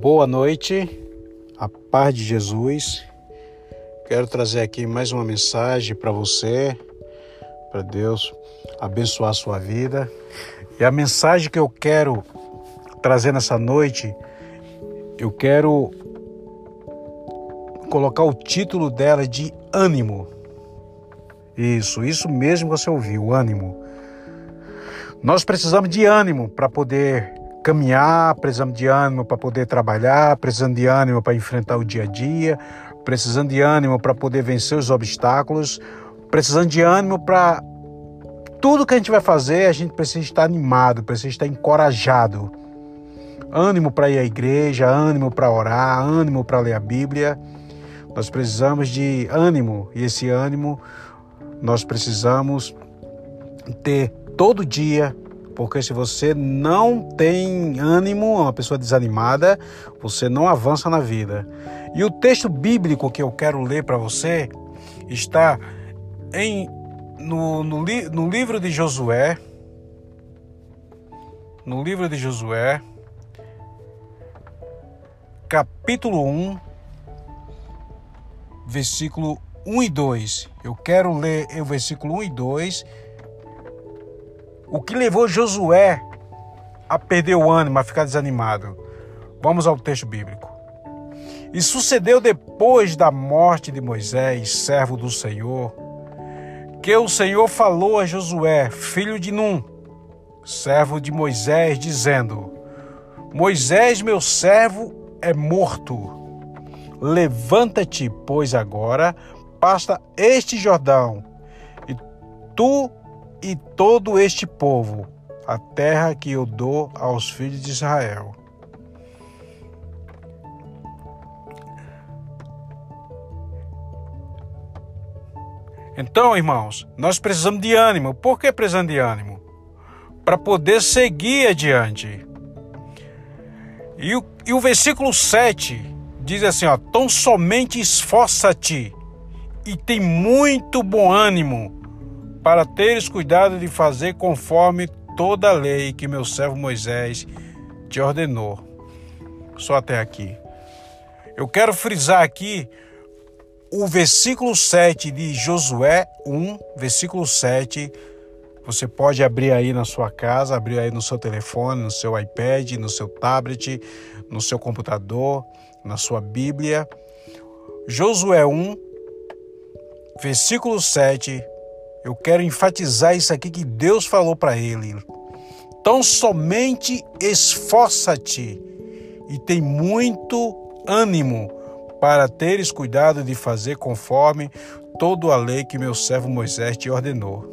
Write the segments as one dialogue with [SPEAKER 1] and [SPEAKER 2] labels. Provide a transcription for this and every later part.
[SPEAKER 1] Boa noite, a paz de Jesus. Quero trazer aqui mais uma mensagem para você, para Deus abençoar a sua vida. E a mensagem que eu quero trazer nessa noite, eu quero colocar o título dela de ânimo. Isso, isso mesmo você ouviu, ânimo. Nós precisamos de ânimo para poder caminhar, precisamos de ânimo para poder trabalhar, precisamos de ânimo para enfrentar o dia a dia, precisando de ânimo para poder vencer os obstáculos, precisando de ânimo para tudo que a gente vai fazer, a gente precisa estar animado, precisa estar encorajado. Ânimo para ir à igreja, ânimo para orar, ânimo para ler a Bíblia. Nós precisamos de ânimo e esse ânimo nós precisamos ter todo dia porque se você não tem ânimo, uma pessoa desanimada, você não avança na vida. E o texto bíblico que eu quero ler para você está em, no, no, no livro de Josué. No livro de Josué, capítulo 1, versículo 1 e 2. Eu quero ler o versículo 1 e 2 o que levou Josué a perder o ânimo, a ficar desanimado? Vamos ao texto bíblico. E sucedeu depois da morte de Moisés, servo do Senhor, que o Senhor falou a Josué, filho de Num, servo de Moisés, dizendo: Moisés, meu servo, é morto. Levanta-te, pois agora, pasta este Jordão, e tu e todo este povo, a terra que eu dou aos filhos de Israel. Então, irmãos, nós precisamos de ânimo. Por que precisamos de ânimo? Para poder seguir adiante. E o, e o versículo 7 diz assim: ó, tão somente esforça-te e tem muito bom ânimo para teres cuidado de fazer conforme toda a lei que meu servo Moisés te ordenou. Só até aqui. Eu quero frisar aqui o versículo 7 de Josué 1, versículo 7. Você pode abrir aí na sua casa, abrir aí no seu telefone, no seu iPad, no seu tablet, no seu computador, na sua Bíblia. Josué 1, versículo 7 eu quero enfatizar isso aqui que Deus falou para ele. Tão somente esforça-te e tem muito ânimo para teres cuidado de fazer conforme toda a lei que meu servo Moisés te ordenou.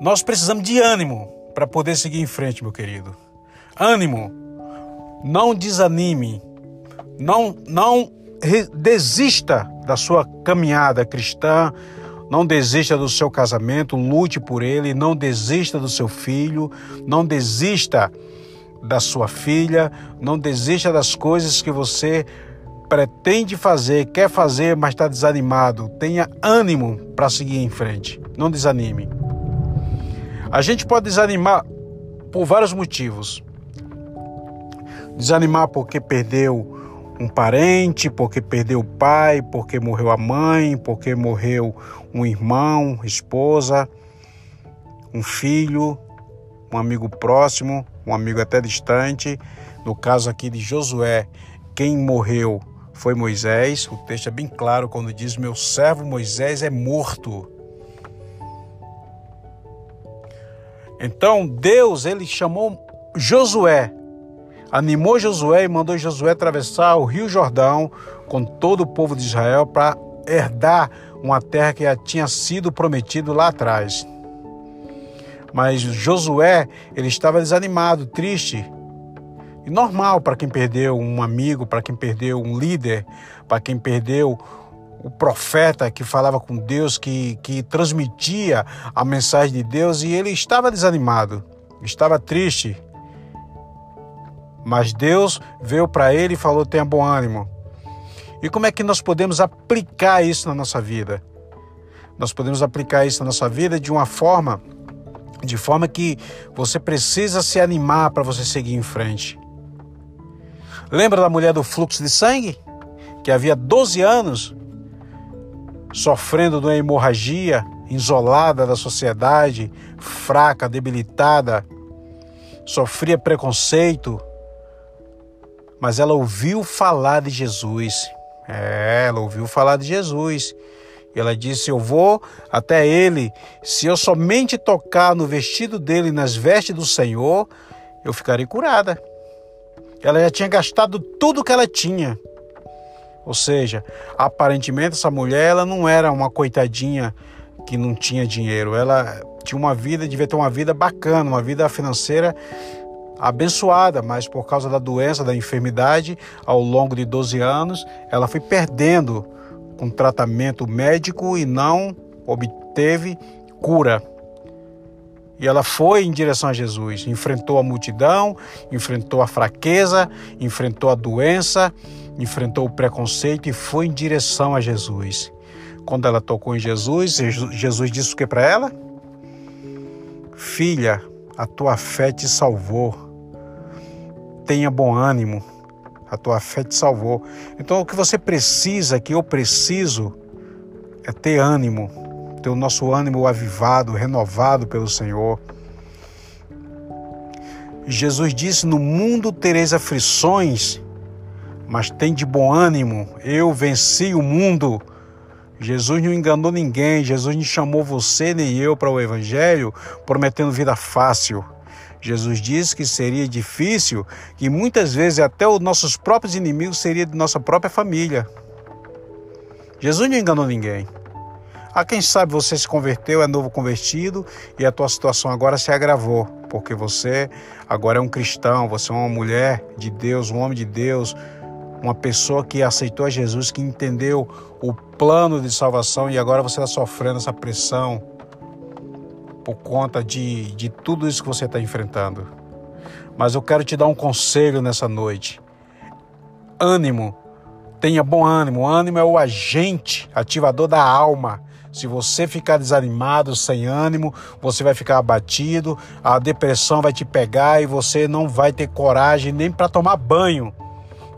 [SPEAKER 1] Nós precisamos de ânimo para poder seguir em frente, meu querido. Ânimo. Não desanime. Não não desista da sua caminhada cristã, não desista do seu casamento, lute por ele, não desista do seu filho, não desista da sua filha, não desista das coisas que você pretende fazer, quer fazer, mas está desanimado. Tenha ânimo para seguir em frente. Não desanime. A gente pode desanimar por vários motivos. Desanimar porque perdeu um parente, porque perdeu o pai, porque morreu a mãe, porque morreu um irmão, esposa, um filho, um amigo próximo, um amigo até distante. No caso aqui de Josué, quem morreu foi Moisés. O texto é bem claro quando diz: Meu servo Moisés é morto. Então Deus ele chamou Josué animou Josué e mandou Josué atravessar o Rio Jordão com todo o povo de Israel para herdar uma terra que tinha sido prometido lá atrás. Mas Josué, ele estava desanimado, triste. E normal para quem perdeu um amigo, para quem perdeu um líder, para quem perdeu o profeta que falava com Deus, que, que transmitia a mensagem de Deus, e ele estava desanimado, estava triste. Mas Deus veio para ele e falou: tenha bom ânimo. E como é que nós podemos aplicar isso na nossa vida? Nós podemos aplicar isso na nossa vida de uma forma, de forma que você precisa se animar para você seguir em frente. Lembra da mulher do fluxo de sangue? Que havia 12 anos sofrendo de uma hemorragia, isolada da sociedade, fraca, debilitada, sofria preconceito, mas ela ouviu falar de Jesus. É, ela ouviu falar de Jesus. Ela disse: Eu vou até ele. Se eu somente tocar no vestido dele, nas vestes do Senhor, eu ficarei curada. Ela já tinha gastado tudo que ela tinha. Ou seja, aparentemente essa mulher ela não era uma coitadinha que não tinha dinheiro. Ela tinha uma vida, devia ter uma vida bacana, uma vida financeira abençoada, mas por causa da doença, da enfermidade, ao longo de 12 anos, ela foi perdendo com tratamento médico e não obteve cura. E ela foi em direção a Jesus, enfrentou a multidão, enfrentou a fraqueza, enfrentou a doença, enfrentou o preconceito e foi em direção a Jesus. Quando ela tocou em Jesus, Jesus disse o que para ela? Filha, a tua fé te salvou. Tenha bom ânimo, a tua fé te salvou. Então, o que você precisa, que eu preciso, é ter ânimo, ter o nosso ânimo avivado, renovado pelo Senhor. Jesus disse: No mundo tereis aflições, mas tem de bom ânimo, eu venci o mundo. Jesus não enganou ninguém, Jesus não chamou você nem eu para o Evangelho prometendo vida fácil. Jesus disse que seria difícil, que muitas vezes até os nossos próprios inimigos seria de nossa própria família. Jesus não enganou ninguém. A quem sabe você se converteu, é novo convertido e a tua situação agora se agravou, porque você agora é um cristão, você é uma mulher de Deus, um homem de Deus, uma pessoa que aceitou a Jesus, que entendeu o plano de salvação e agora você está sofrendo essa pressão por conta de, de tudo isso que você está enfrentando. Mas eu quero te dar um conselho nessa noite. Ânimo, tenha bom ânimo. O ânimo é o agente ativador da alma. Se você ficar desanimado, sem ânimo, você vai ficar abatido, a depressão vai te pegar e você não vai ter coragem nem para tomar banho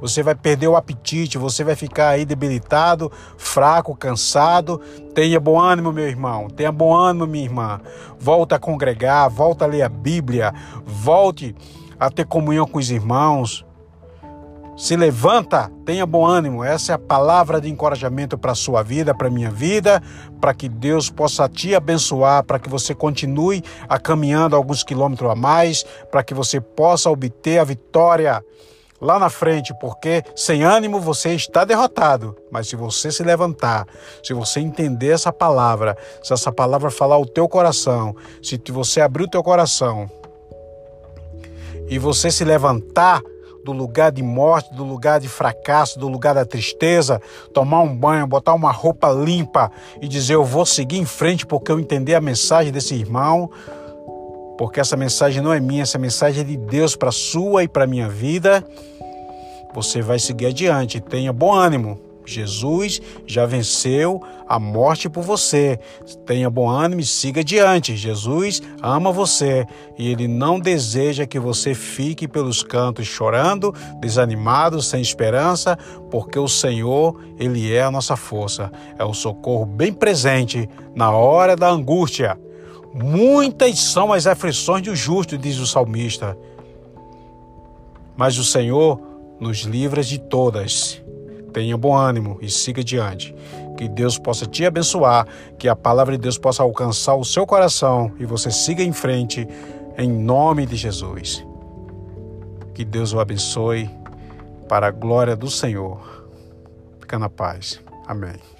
[SPEAKER 1] você vai perder o apetite, você vai ficar aí debilitado, fraco, cansado. Tenha bom ânimo, meu irmão, tenha bom ânimo, minha irmã. Volta a congregar, volta a ler a Bíblia, volte a ter comunhão com os irmãos. Se levanta, tenha bom ânimo. Essa é a palavra de encorajamento para a sua vida, para a minha vida, para que Deus possa te abençoar, para que você continue a caminhando alguns quilômetros a mais, para que você possa obter a vitória lá na frente, porque sem ânimo você está derrotado. Mas se você se levantar, se você entender essa palavra, se essa palavra falar o teu coração, se você abrir o teu coração e você se levantar do lugar de morte, do lugar de fracasso, do lugar da tristeza, tomar um banho, botar uma roupa limpa e dizer eu vou seguir em frente porque eu entendi a mensagem desse irmão, porque essa mensagem não é minha, essa mensagem é de Deus para sua e para minha vida. Você vai seguir adiante, tenha bom ânimo. Jesus já venceu a morte por você. Tenha bom ânimo e siga adiante. Jesus ama você e ele não deseja que você fique pelos cantos chorando, desanimado, sem esperança, porque o Senhor, ele é a nossa força. É o socorro bem presente na hora da angústia. Muitas são as aflições do justo, diz o salmista. Mas o Senhor nos livra de todas. Tenha bom ânimo e siga adiante. Que Deus possa te abençoar, que a palavra de Deus possa alcançar o seu coração e você siga em frente, em nome de Jesus. Que Deus o abençoe para a glória do Senhor. Fica na paz. Amém.